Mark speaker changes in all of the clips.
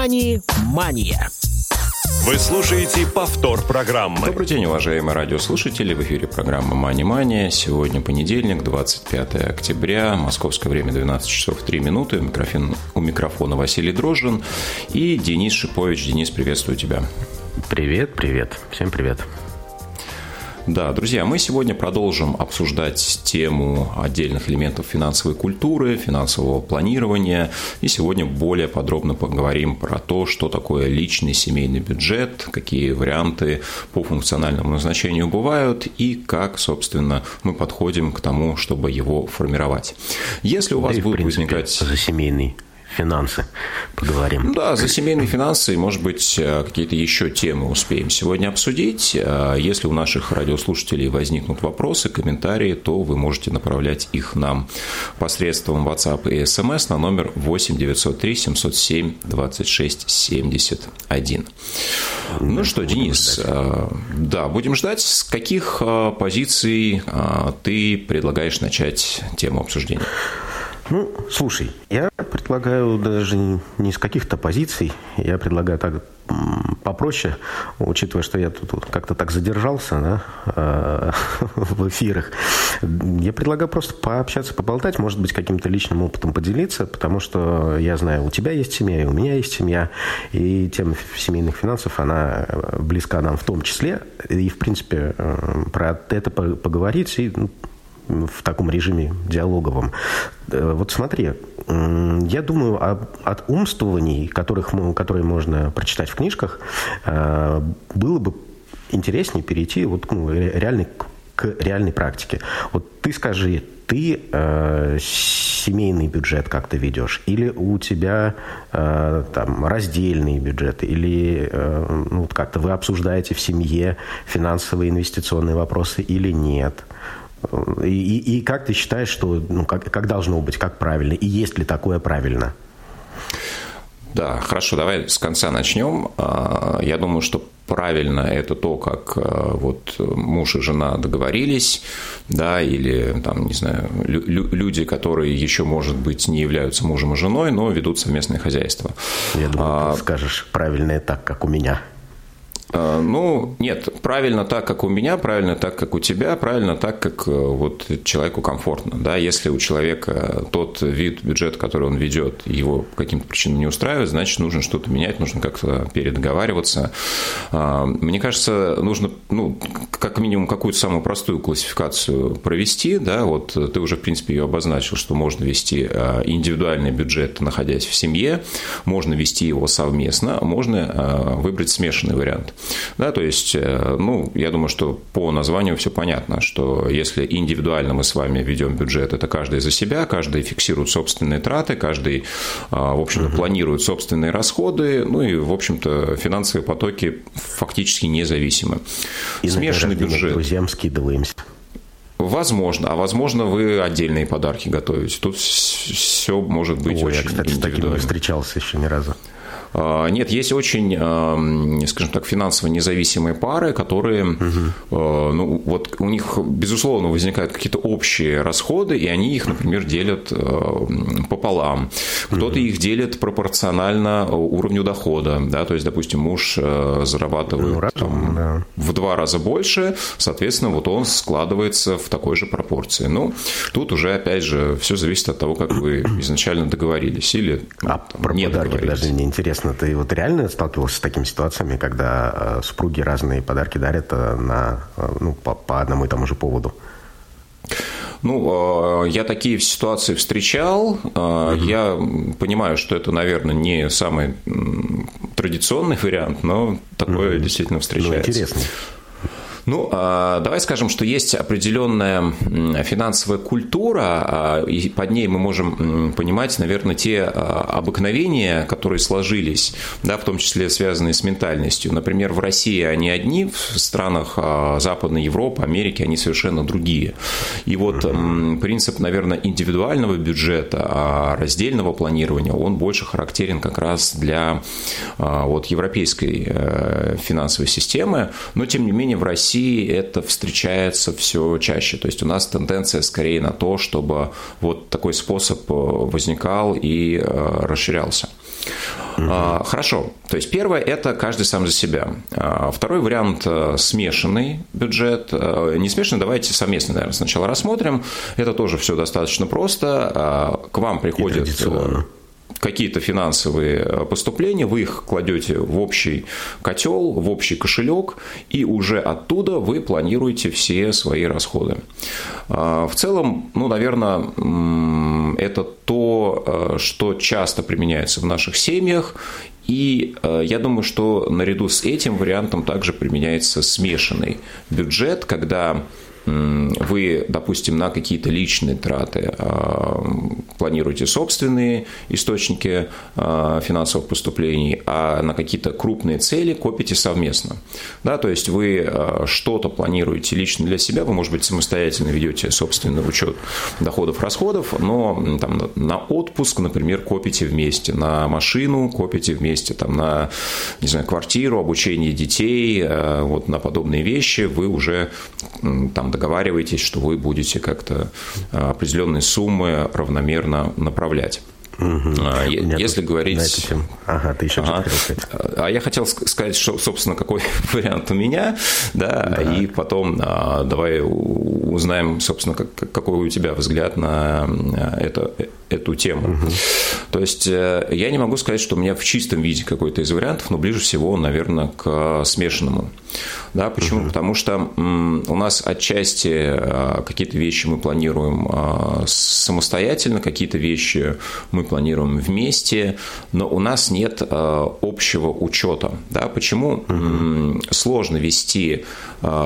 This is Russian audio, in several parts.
Speaker 1: «Мани-мания».
Speaker 2: Вы слушаете повтор программы.
Speaker 3: Добрый день, уважаемые радиослушатели. В эфире программа «Мани Мания». Сегодня понедельник, 25 октября. Московское время 12 часов 3 минуты. У микрофона, у микрофона Василий Дрожжин и Денис Шипович. Денис, приветствую тебя.
Speaker 4: Привет, привет. Всем привет.
Speaker 3: Да, друзья, мы сегодня продолжим обсуждать тему отдельных элементов финансовой культуры, финансового планирования. И сегодня более подробно поговорим про то, что такое личный семейный бюджет, какие варианты по функциональному назначению бывают и как, собственно, мы подходим к тому, чтобы его формировать. Если у вас да будут принципе, возникать...
Speaker 4: За семейный финансы поговорим.
Speaker 3: Да, за семейные финансы, может быть, э, какие-то еще темы успеем сегодня обсудить. Э, если у наших радиослушателей возникнут вопросы, комментарии, то вы можете направлять их нам посредством WhatsApp и SMS на номер 8 903 707 26 71. Ну что, Денис, ждать. Э, да, будем ждать. С каких позиций ты предлагаешь начать тему обсуждения?
Speaker 4: Ну, слушай, я предлагаю даже не с каких-то позиций, я предлагаю так попроще, учитывая, что я тут как-то так задержался да, э, в эфирах. Я предлагаю просто пообщаться, поболтать, может быть, каким-то личным опытом поделиться, потому что я знаю, у тебя есть семья, и у меня есть семья, и тема семейных финансов, она близка нам в том числе, и, в принципе, э, про это поговорить и ну, в таком режиме диалоговом. Э, вот смотри, я думаю, от умствований, которых, которые можно прочитать в книжках, э, было бы интереснее перейти вот, ну, реальный, к реальной практике. Вот ты скажи, ты э, семейный бюджет как-то ведешь, или у тебя э, там раздельный бюджет, или э, ну, как-то вы обсуждаете в семье финансовые инвестиционные вопросы или нет – и, и как ты считаешь, что, ну, как, как должно быть, как правильно, и есть ли такое правильно?
Speaker 3: Да, хорошо, давай с конца начнем. А, я думаю, что правильно это то, как а, вот муж и жена договорились, да, или там, не знаю, люди, которые еще, может быть, не являются мужем и женой, но ведут совместное хозяйство.
Speaker 4: Я думаю, а, ты скажешь правильно так, как у меня.
Speaker 3: А, ну, нет, правильно так, как у меня, правильно так, как у тебя, правильно так, как э, вот человеку комфортно. Да? Если у человека тот вид бюджета, который он ведет, его по каким-то причинам не устраивает, значит, нужно что-то менять, нужно как-то передоговариваться. А, мне кажется, нужно, ну, как минимум, какую-то самую простую классификацию провести. Да? Вот ты уже, в принципе, ее обозначил, что можно вести а, индивидуальный бюджет, находясь в семье, можно вести его совместно, можно выбрать смешанный вариант. Да, то есть, э, ну, я думаю, что по названию все понятно, что если индивидуально мы с вами ведем бюджет, это каждый за себя, каждый фиксирует собственные траты, каждый, а, в общем-то, планирует собственные расходы, ну и, в общем-то, финансовые потоки фактически независимы.
Speaker 4: И Смешанный бюджет. Друзьям скидываемся.
Speaker 3: Возможно, а возможно, вы отдельные подарки готовите. Тут все может быть
Speaker 4: Ой,
Speaker 3: очень
Speaker 4: я, кстати, с таким не встречался еще ни разу.
Speaker 3: А, нет, есть очень, а, скажем так, финансово независимые пары, которые, угу. ну, вот у них, безусловно, возникают какие-то общие расходы, и они их, например, делят пополам. Кто-то угу. их делит пропорционально уровню дохода, да, то есть, допустим, муж зарабатывает ну, там, да. в два раза больше, соответственно, вот он складывается в такой же пропорции. Ну, тут уже, опять же, все зависит от того, как вы изначально договорились или
Speaker 4: а там, про не подарки даже не интересно интересно, ты вот реально сталкивался с такими ситуациями, когда э, супруги разные подарки дарят э, на, э, ну, по, по одному и тому же поводу?
Speaker 3: Ну, я такие ситуации встречал. Угу. Я понимаю, что это, наверное, не самый традиционный вариант, но такое угу. действительно ну, встречается.
Speaker 4: Ну, интересно.
Speaker 3: Ну, а, давай скажем, что есть определенная финансовая культура, а, и под ней мы можем понимать, наверное, те а, обыкновения, которые сложились, да, в том числе связанные с ментальностью. Например, в России они одни, в странах Западной Европы, Америки они совершенно другие. И вот принцип, наверное, индивидуального бюджета, раздельного планирования, он больше характерен как раз для вот европейской э, финансовой системы, но тем не менее в России России это встречается все чаще. То есть у нас тенденция скорее на то, чтобы вот такой способ возникал и расширялся. Угу. Хорошо. То есть первое – это каждый сам за себя. А, второй вариант – смешанный бюджет. Не смешанный, давайте совместно, наверное, сначала рассмотрим. Это тоже все достаточно просто. К вам приходит какие-то финансовые э, поступления, вы их кладете в общий котел, в общий кошелек, и уже оттуда вы планируете все свои расходы. А, в целом, ну, наверное, это то, э, что часто применяется в наших семьях, и э, я думаю, что наряду с этим вариантом также применяется смешанный бюджет, когда вы, допустим, на какие-то личные траты а, планируете собственные источники а, финансовых поступлений, а на какие-то крупные цели копите совместно. Да, то есть вы а, что-то планируете лично для себя, вы, может быть, самостоятельно ведете собственный учет доходов-расходов, но там, на отпуск, например, копите вместе, на машину копите вместе, там, на не знаю, квартиру, обучение детей, вот на подобные вещи вы уже там договариваетесь, что вы будете как-то а, определенные суммы равномерно направлять. Угу. Если говорить... Ага, ты еще ага. сказать. А я хотел сказать, что, собственно, какой вариант у меня, да, да. и потом а, давай узнаем, собственно, как, какой у тебя взгляд на это, эту тему. Угу. То есть э, я не могу сказать, что у меня в чистом виде какой-то из вариантов, но ближе всего, наверное, к смешанному. Да, почему? Угу. Потому что у нас отчасти э, какие-то вещи мы планируем э, самостоятельно, какие-то вещи мы планируем вместе, но у нас нет общего учета. Да? Почему угу. сложно вести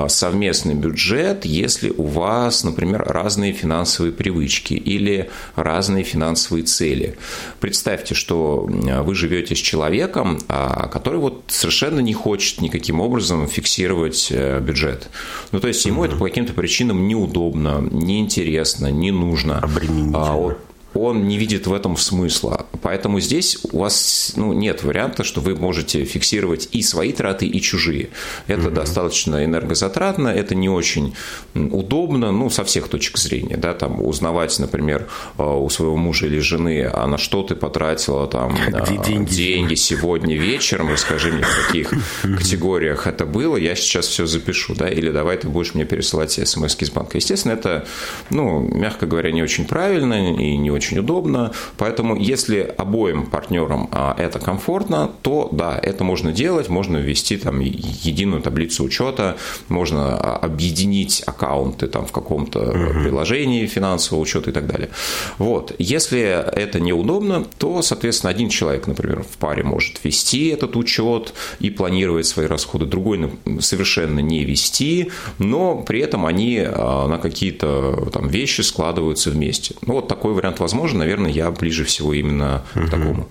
Speaker 3: совместный бюджет, если у вас, например, разные финансовые привычки или разные финансовые цели. Представьте, что вы живете с человеком, а, который вот совершенно не хочет никаким образом фиксировать э, бюджет. Ну, то есть ему угу. это по каким-то причинам неудобно, неинтересно, не нужно.
Speaker 4: Обременительно
Speaker 3: он не видит в этом смысла. Поэтому здесь у вас ну, нет варианта, что вы можете фиксировать и свои траты, и чужие. Это угу. достаточно энергозатратно, это не очень удобно, ну, со всех точек зрения. Да, там, узнавать, например, э, у своего мужа или жены, а на что ты потратила там, Где деньги? деньги сегодня вечером, расскажи мне, в каких категориях это было, я сейчас все запишу, да, или давай ты будешь мне пересылать смс из банка. Естественно, это, ну, мягко говоря, не очень правильно и не очень очень удобно. Поэтому, если обоим партнерам а, это комфортно, то да, это можно делать, можно ввести там единую таблицу учета, можно а, объединить аккаунты там в каком-то угу. приложении финансового учета и так далее. Вот. Если это неудобно, то, соответственно, один человек, например, в паре может вести этот учет и планировать свои расходы, другой совершенно не вести, но при этом они а, на какие-то там вещи складываются вместе. Ну, вот такой вариант возможен возможно, наверное, я ближе всего именно к такому.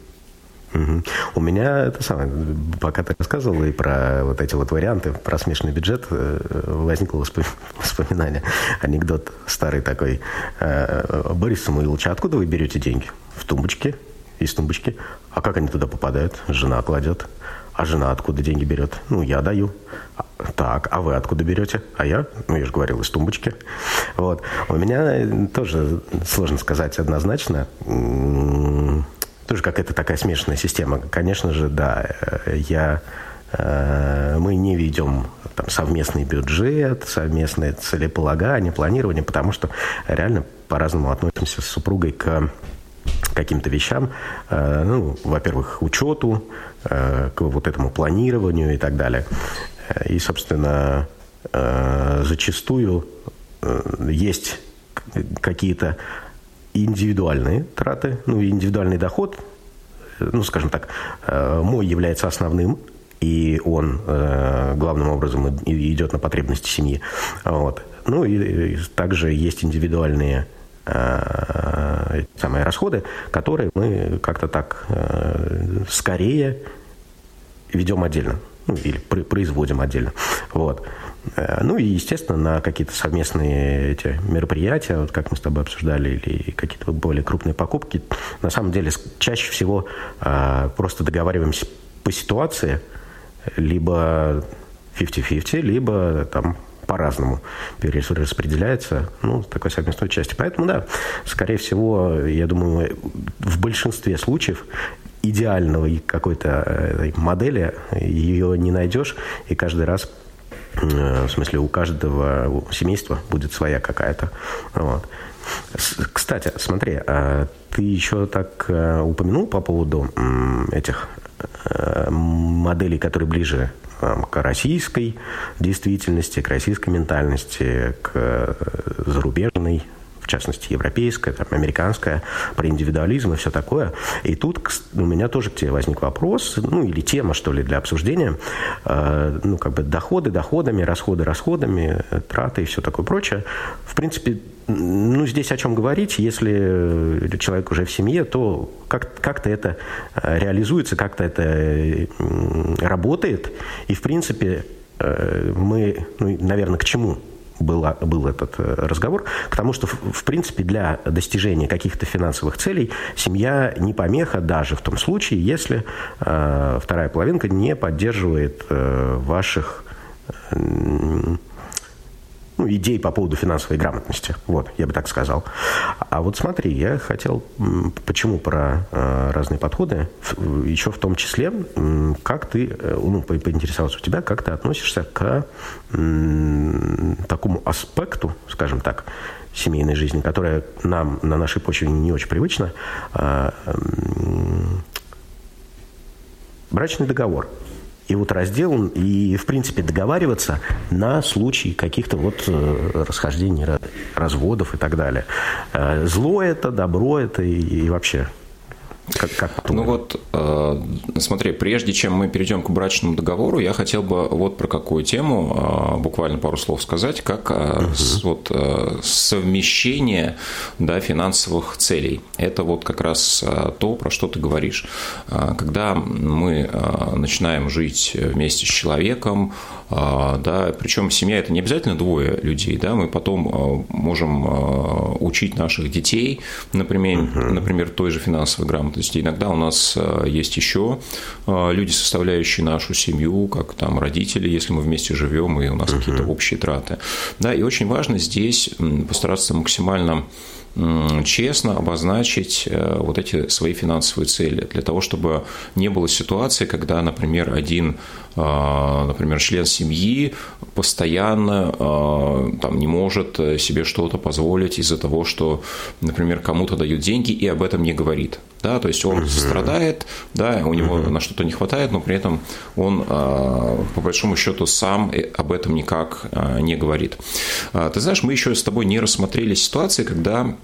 Speaker 4: Угу. У меня это самое, пока ты рассказывал и про вот эти вот варианты, про смешанный бюджет, э, возникло воспоминание. Анекдот старый такой. Э, Борис Самуилович, а откуда вы берете деньги? В тумбочке, из тумбочки. А как они туда попадают? Жена кладет. А жена откуда деньги берет? Ну, я даю. Так, а вы откуда берете? А я, ну, я же говорил, из тумбочки. Вот. У меня тоже сложно сказать однозначно. Тоже какая-то такая смешанная система. Конечно же, да, я э, мы не ведем там, совместный бюджет, совместное целеполагание, планирование, потому что реально по-разному относимся с супругой к каким-то вещам, э, ну, во-первых, учету, э, к вот этому планированию и так далее. И, собственно, э, зачастую есть какие-то индивидуальные траты, ну, индивидуальный доход, ну, скажем так, мой является основным, и он главным образом идет на потребности семьи. Вот. Ну и также есть индивидуальные э, самые расходы, которые мы как-то так э, скорее ведем отдельно ну, или производим отдельно. Вот. Э, ну и, естественно, на какие-то совместные эти мероприятия, вот как мы с тобой обсуждали, или какие-то более крупные покупки, на самом деле чаще всего э, просто договариваемся по ситуации, либо 50-50, либо там по-разному перераспределяется, ну, такой совместной части. Поэтому, да, скорее всего, я думаю, в большинстве случаев идеального какой-то э, модели ее не найдешь, и каждый раз э, в смысле, у каждого семейства будет своя какая-то. Вот. Кстати, смотри, а ты еще так э, упомянул по поводу этих моделей, которые ближе к российской действительности, к российской ментальности, к зарубежной в частности, европейская, там, американская, про индивидуализм и все такое. И тут у меня тоже к тебе возник вопрос, ну, или тема, что ли, для обсуждения. Э, ну, как бы доходы доходами, расходы расходами, траты и все такое прочее. В принципе, ну, здесь о чем говорить, если человек уже в семье, то как- как-то это э, реализуется, как-то это работает. И, в принципе, э, мы, ну, наверное, к чему был, был этот э, разговор, к тому, что, в принципе, для достижения каких-то финансовых целей семья не помеха даже в том случае, если э, вторая половинка не поддерживает э, ваших э, ну, идей по поводу финансовой грамотности. Вот, я бы так сказал. А вот смотри, я хотел, почему про э, разные подходы, еще в том числе, как ты, э, ну, поинтересовался у тебя, как ты относишься к э, такому аспекту, скажем так, семейной жизни, которая нам на нашей почве не очень привычна, э, брачный договор – и вот раздел, и, в принципе, договариваться на случай каких-то вот э, расхождений, разводов и так далее. Э, зло это, добро это и, и вообще
Speaker 3: как, как ну вот, э, смотри, прежде чем мы перейдем к брачному договору, я хотел бы вот про какую тему э, буквально пару слов сказать, как э, угу. с, вот, э, совмещение да, финансовых целей. Это вот как раз э, то, про что ты говоришь. Э, когда мы э, начинаем жить вместе с человеком, э, да, причем семья это не обязательно двое людей, да, мы потом э, можем э, учить наших детей, например, угу. например, той же финансовой грамотности то есть иногда у нас э, есть еще э, люди, составляющие нашу семью, как там родители, если мы вместе живем, и у нас uh-huh. какие-то общие траты. Да, и очень важно здесь постараться максимально честно обозначить э, вот эти свои финансовые цели, для того, чтобы не было ситуации, когда, например, один, например, член семьи постоянно э, там, не может себе что-то позволить из-за того, что, например, кому-то дают деньги и об этом не говорит. Да, то есть он угу. страдает, да, у него угу. на что-то не хватает, но при этом он, по большому счету, сам об этом никак не говорит. Ты знаешь, мы еще с тобой не рассмотрели ситуации, когда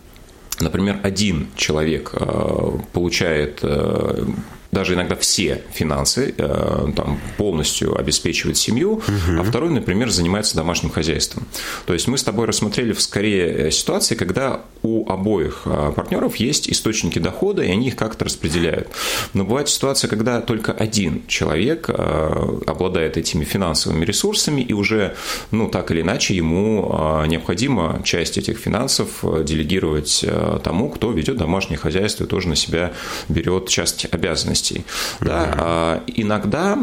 Speaker 3: Например, один человек э, получает э, даже иногда все финансы, э, там, полностью обеспечивает семью, угу. а второй, например, занимается домашним хозяйством. То есть мы с тобой рассмотрели скорее э, ситуации, когда у обоих э, партнеров есть источники дохода, и они их как-то распределяют. Но бывает ситуация, когда только один человек обладает этими финансовыми ресурсами, и уже, ну, так или иначе, ему необходимо часть этих финансов делегировать тому, кто ведет домашнее хозяйство и тоже на себя берет часть обязанностей ценностей. Да? А иногда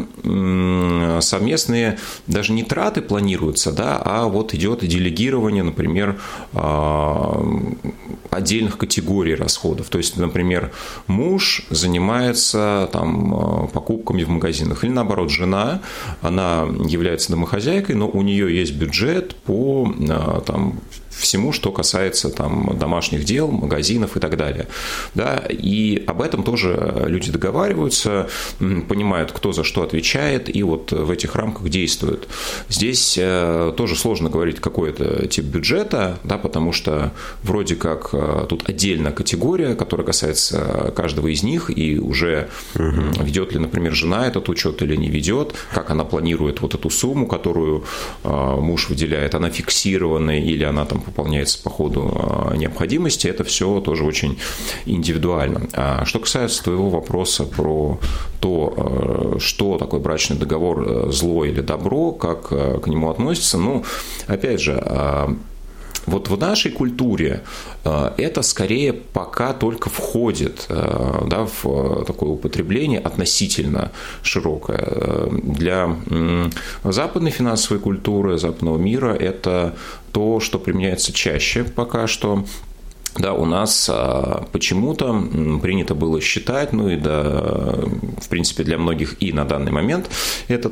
Speaker 3: совместные даже не траты планируются, да, а вот идет делегирование, например, а, отдельных категорий расходов. То есть, например, муж занимается там, а, покупками в магазинах, или наоборот, жена, она является домохозяйкой, но у нее есть бюджет по а, там, всему, что касается там, домашних дел, магазинов и так далее. Да? И об этом тоже люди договариваются, понимают, кто за что отвечает, и вот в этих рамках действуют. Здесь э, тоже сложно говорить, какой это тип бюджета, да, потому что вроде как э, тут отдельная категория, которая касается каждого из них, и уже угу. ведет ли, например, жена этот учет или не ведет, как она планирует вот эту сумму, которую э, муж выделяет, она фиксированная или она там пополняется по ходу а, необходимости, это все тоже очень индивидуально. А что касается твоего вопроса про то, а, что такое брачный договор, э, зло или добро, как э, к нему относится, ну, опять же, вот в нашей культуре это скорее пока только входит да, в такое употребление относительно широкое. Для западной финансовой культуры, западного мира это то, что применяется чаще пока что. Да, у нас почему-то принято было считать, ну и да, в принципе для многих и на данный момент это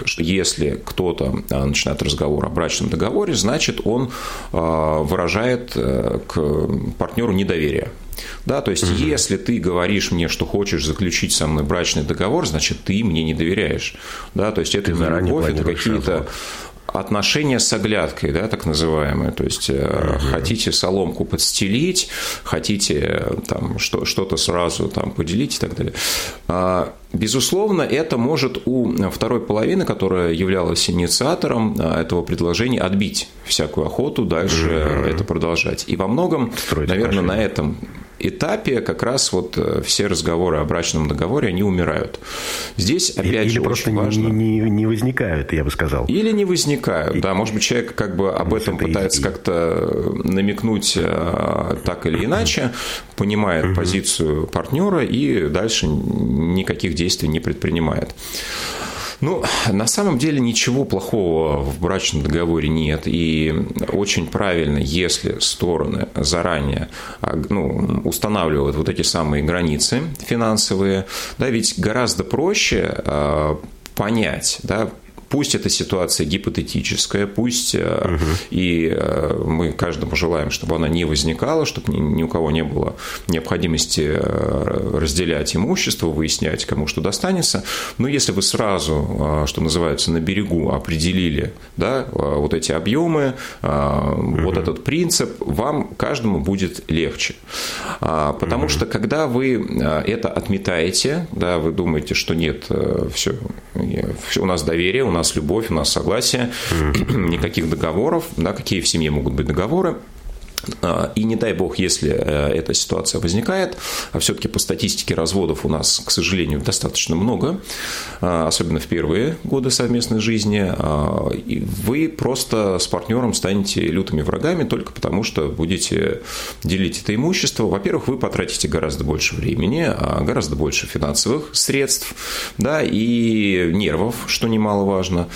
Speaker 3: так, что если кто-то а, начинает разговор о брачном договоре, значит он а, выражает э, к партнеру недоверие. Да, то есть, угу. если ты говоришь мне, что хочешь заключить со мной брачный договор, значит, ты мне не доверяешь. Да, то есть, это ты не любовь, это какие-то отношения с оглядкой, да, так называемые. То есть угу. хотите соломку подстелить, хотите э, там что, что-то сразу там поделить и так далее. А, безусловно, это может у второй половины, которая являлась инициатором а, этого предложения, отбить всякую охоту дальше угу. это продолжать. И во многом, Строить наверное, отношения. на этом этапе как раз вот э, все разговоры о брачном договоре, они умирают. Здесь, опять
Speaker 4: Или
Speaker 3: же,
Speaker 4: просто очень важно... не, не, не возникают, я бы сказал.
Speaker 3: Или не возникают, и... да. Может быть, человек как бы об этом пытается и... как-то намекнуть э, так или иначе, понимает угу. позицию партнера и дальше никаких действий не предпринимает. Ну, на самом деле ничего плохого в брачном договоре нет. И очень правильно, если стороны заранее а, ну, устанавливают вот эти самые границы финансовые, да, ведь гораздо проще а, понять, да, Пусть эта ситуация гипотетическая, пусть угу. и э, мы каждому желаем, чтобы она не возникала, чтобы ни у кого не было необходимости э, разделять имущество, выяснять, кому что достанется. Но если вы сразу, что называется, на берегу определили да, вот эти объемы, угу. вот этот принцип, вам каждому будет легче. А, потому угу. что когда вы это отметаете, да, вы думаете, что нет, все, у нас доверие, у нас нас любовь, у нас согласие, никаких договоров, да, какие в семье могут быть договоры. А, и не дай бог, если э, эта ситуация возникает, а все-таки по статистике разводов у нас, к сожалению, достаточно много, а, особенно в первые годы совместной жизни, а, вы просто с партнером станете лютыми врагами только потому, что будете делить это имущество. Во-первых, вы потратите гораздо больше времени, гораздо больше финансовых средств, да, и нервов, что немаловажно.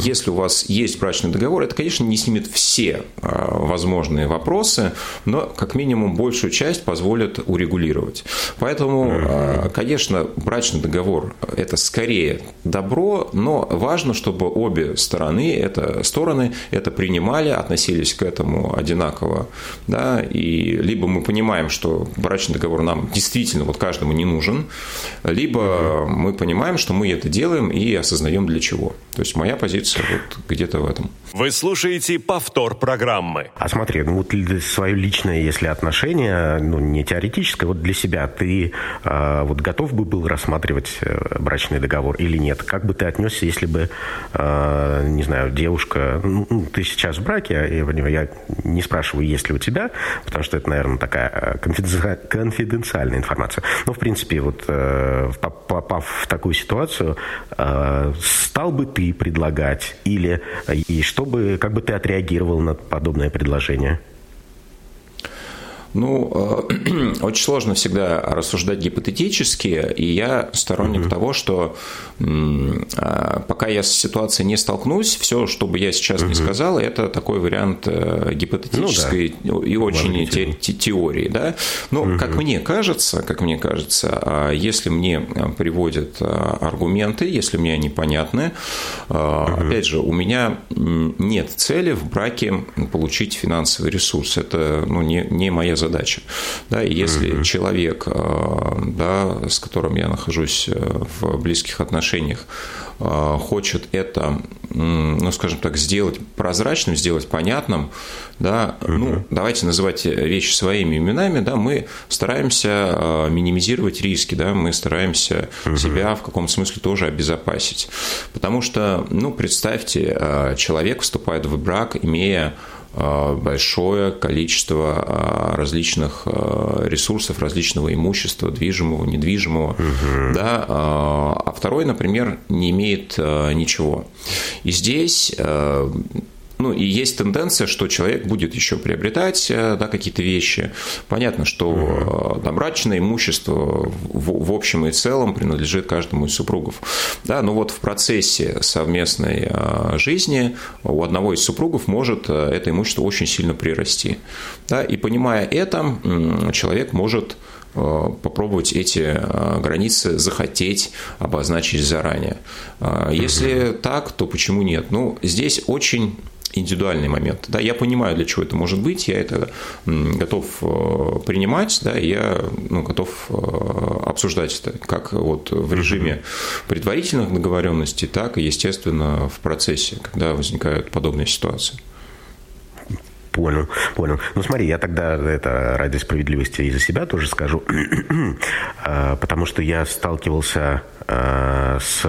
Speaker 3: Если у вас есть брачный договор, это, конечно, не снимет все возможные сложные вопросы, но как минимум большую часть позволят урегулировать. Поэтому, а, конечно, брачный договор – это скорее добро, но важно, чтобы обе стороны, это, стороны это принимали, относились к этому одинаково. Да? И либо мы понимаем, что брачный договор нам действительно вот каждому не нужен, либо мы понимаем, что мы это делаем и осознаем для чего. То есть моя позиция вот где-то в этом.
Speaker 2: Вы слушаете повтор программы.
Speaker 4: А смотри, ну вот свое личное, если отношение, ну не теоретическое, вот для себя ты э, вот готов бы был рассматривать э, брачный договор или нет? Как бы ты отнесся, если бы, э, не знаю, девушка, ну, ну ты сейчас в браке, а я не спрашиваю, есть ли у тебя, потому что это, наверное, такая э, конфиденциальная информация. Но, в принципе, вот э, попав в такую ситуацию, э, стал бы ты предлагать или и чтобы, как бы ты отреагировал на подобное предложение?
Speaker 3: Ну, э, очень сложно всегда рассуждать гипотетически, и я сторонник mm-hmm. того, что э, пока я с ситуацией не столкнусь, все, что бы я сейчас mm-hmm. не сказал, это такой вариант э, гипотетической ну, да. и очень те, те, теории, да. Но mm-hmm. как мне кажется, как мне кажется, а если мне приводят аргументы, если мне они понятны, mm-hmm. опять же, у меня нет цели в браке получить финансовый ресурс. Это ну, не, не моя задача задача. Да, и если mm-hmm. человек, э, да, с которым я нахожусь э, в близких отношениях, э, хочет это, ну, скажем так, сделать прозрачным, сделать понятным, да, uh ну, давайте называть вещи своими именами, да, мы стараемся минимизировать риски, да, мы стараемся uh себя в каком смысле тоже обезопасить. Потому что, ну, представьте, человек вступает в брак, имея большое количество э, различных э, ресурсов, различного имущества, движимого, недвижимого, угу. да, а второй, например, не имеет ничего. И здесь ну, и есть тенденция, что человек будет еще приобретать э, да, какие-то вещи. Понятно, что да, брачное имущество в, в общем и целом принадлежит каждому из супругов. Да, но вот в процессе совместной жизни у одного из супругов может это имущество очень сильно прирасти. Да, и понимая это, человек может Э, попробовать эти э, границы захотеть обозначить заранее. Э, если угу. так, то почему нет? Ну, здесь очень индивидуальный момент. Да, я понимаю, для чего это может быть, я это готов принимать, да, я ну, готов обсуждать это как вот в режиме предварительных договоренностей, так и, естественно, в процессе, когда возникают подобные ситуации.
Speaker 4: Понял, понял. Ну смотри, я тогда это ради справедливости и за себя тоже скажу, а, потому что я сталкивался с,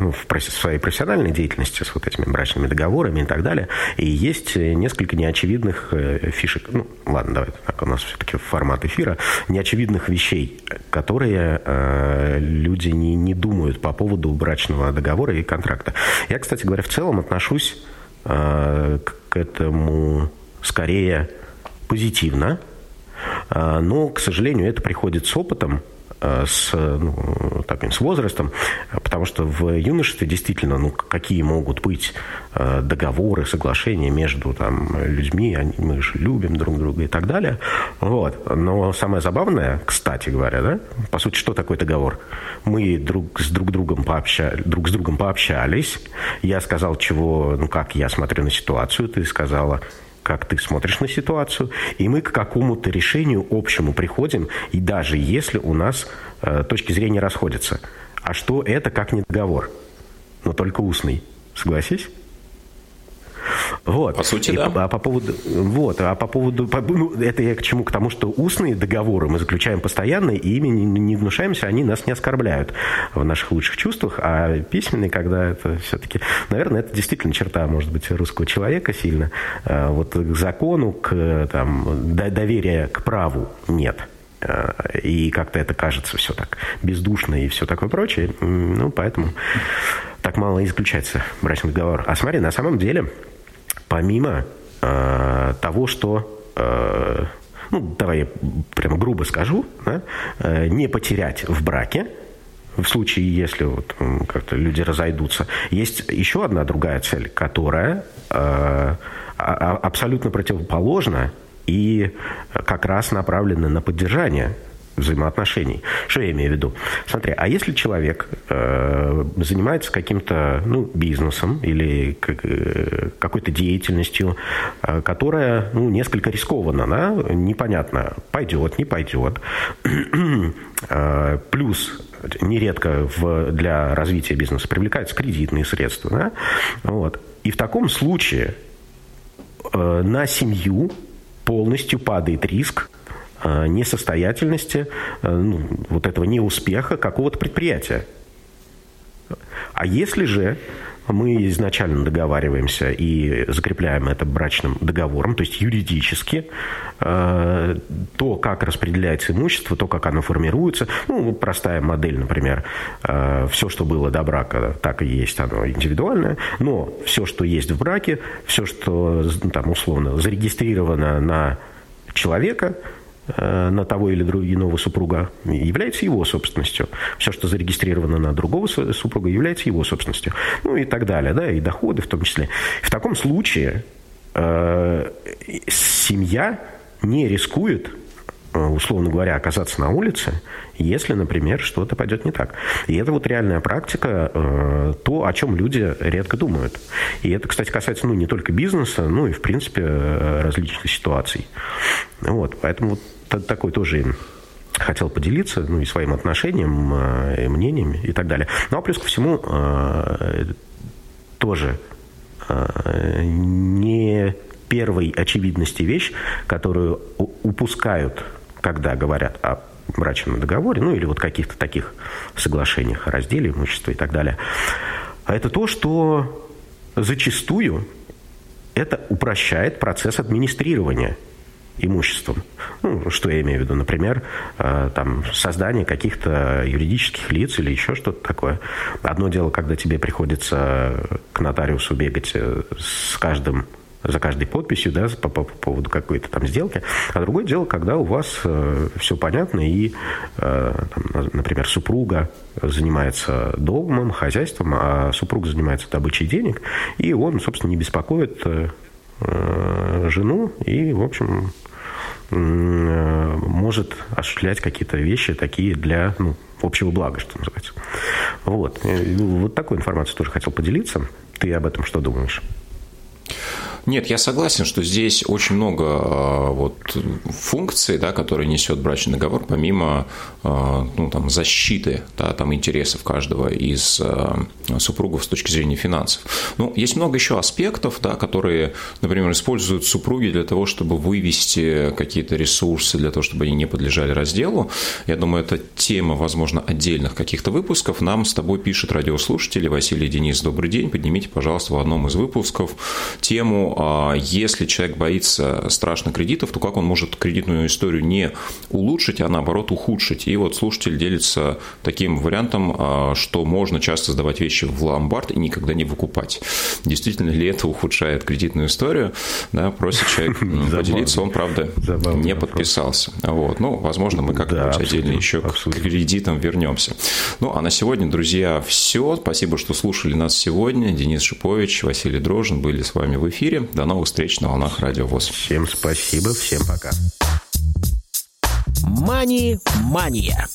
Speaker 4: ну, в своей профессиональной деятельности с вот этими брачными договорами и так далее. И есть несколько неочевидных э, фишек. Ну, ладно, давай, так у нас все-таки формат эфира. Неочевидных вещей, которые э, люди не, не думают по поводу брачного договора и контракта. Я, кстати говоря, в целом отношусь э, к этому скорее позитивно, а, но, к сожалению, это приходит с опытом, с, ну, так, с возрастом, потому что в юношестве действительно, ну, какие могут быть а, договоры, соглашения между там, людьми, они, мы же любим друг друга и так далее. Вот. Но самое забавное, кстати говоря, да, по сути, что такое договор? Мы друг с друг другом пообщались, друг с другом пообщались, я сказал, чего, ну, как я смотрю на ситуацию, ты сказала, как ты смотришь на ситуацию, и мы к какому-то решению общему приходим, и даже если у нас э, точки зрения расходятся. А что это, как не договор? Но только устный. Согласись? Вот.
Speaker 3: По сути, и, да.
Speaker 4: А по поводу, вот, а по поводу, по, ну, это я к чему? К тому, что устные договоры мы заключаем постоянно, и ими не, не внушаемся, они нас не оскорбляют в наших лучших чувствах, а письменные, когда это все-таки, наверное, это действительно черта, может быть, русского человека сильно. А вот к закону, к там, доверия к праву нет а, и как-то это кажется все так бездушно и все такое прочее. Ну, поэтому так мало и заключается брачный договор. А смотри, на самом деле помимо э, того, что э, ну, давай я прямо грубо скажу, да, э, не потерять в браке, в случае, если вот как-то люди разойдутся. Есть еще одна другая цель, которая э, абсолютно противоположна и как раз направлена на поддержание взаимоотношений. Что я имею в виду? Смотри, а если человек э, занимается каким-то ну, бизнесом или как, э, какой-то деятельностью, э, которая ну, несколько рискована, да? непонятно, пойдет, не пойдет, э, плюс нередко в, для развития бизнеса привлекаются кредитные средства, да? вот. и в таком случае э, на семью полностью падает риск несостоятельности, э, ну, вот этого неуспеха какого-то предприятия. А если же мы изначально договариваемся и закрепляем это брачным договором, то есть юридически, э, то, как распределяется имущество, то, как оно формируется, ну, простая модель, например, все, что было до брака, так и есть, оно индивидуальное, но все, что есть в браке, все, что там условно зарегистрировано на человека, Э, на того или иного супруга является его собственностью. Все, что зарегистрировано на другого супруга, является его собственностью. Ну и так далее, да, и доходы в том числе. В таком случае э, семья не рискует э, условно говоря, оказаться на улице, если, например, что-то пойдет не так. И это вот реальная практика, э, то, о чем люди редко думают. И это, кстати, касается ну, не только бизнеса, но и, в принципе, различных ситуаций. Вот, поэтому вот такой тоже хотел поделиться, ну, и своим отношением, э, и мнениями и так далее. Ну, а плюс ко всему, э, тоже э, не первой очевидности вещь, которую упускают, когда говорят о брачном договоре, ну, или вот каких-то таких соглашениях о разделе имущества и так далее. А это то, что зачастую это упрощает процесс администрирования – имуществом. Ну, что я имею в виду? Например, э, там, создание каких-то юридических лиц или еще что-то такое. Одно дело, когда тебе приходится к нотариусу бегать э, с каждым за каждой подписью, да, по, по, по поводу какой-то там сделки. А другое дело, когда у вас э, все понятно, и, э, там, например, супруга занимается домом, хозяйством, а супруг занимается добычей денег, и он, собственно, не беспокоит э, э жену, и, в общем, э, может осуществлять какие-то вещи такие для ну, общего блага, что называется. Вот. Э, вот такой информацией тоже хотел поделиться. Ты об этом что думаешь?
Speaker 3: Нет, я согласен, что здесь очень много а, вот, функций, да, которые несет брачный договор, помимо а, ну, там, защиты да, там, интересов каждого из а, супругов с точки зрения финансов. Ну, есть много еще аспектов, да, которые, например, используют супруги для того, чтобы вывести какие-то ресурсы, для того, чтобы они не подлежали разделу. Я думаю, это тема, возможно, отдельных каких-то выпусков. Нам с тобой пишет радиослушатели Василий Денис, добрый день. Поднимите, пожалуйста, в одном из выпусков тему а если человек боится страшно кредитов, то как он может кредитную историю не улучшить, а наоборот ухудшить? И вот слушатель делится таким вариантом, а, что можно часто сдавать вещи в ломбард и никогда не выкупать. Действительно ли это ухудшает кредитную историю? Да, просит человек поделиться, он, правда, не подписался. Вот. Ну, возможно, мы как-нибудь отдельно еще к кредитам вернемся. Ну, а на сегодня, друзья, все. Спасибо, что слушали нас сегодня. Денис Шипович, Василий Дрожин были с вами в эфире. До новых встреч на волнах Радио ВОЗ.
Speaker 4: Всем спасибо, всем пока.
Speaker 1: Мани-мания.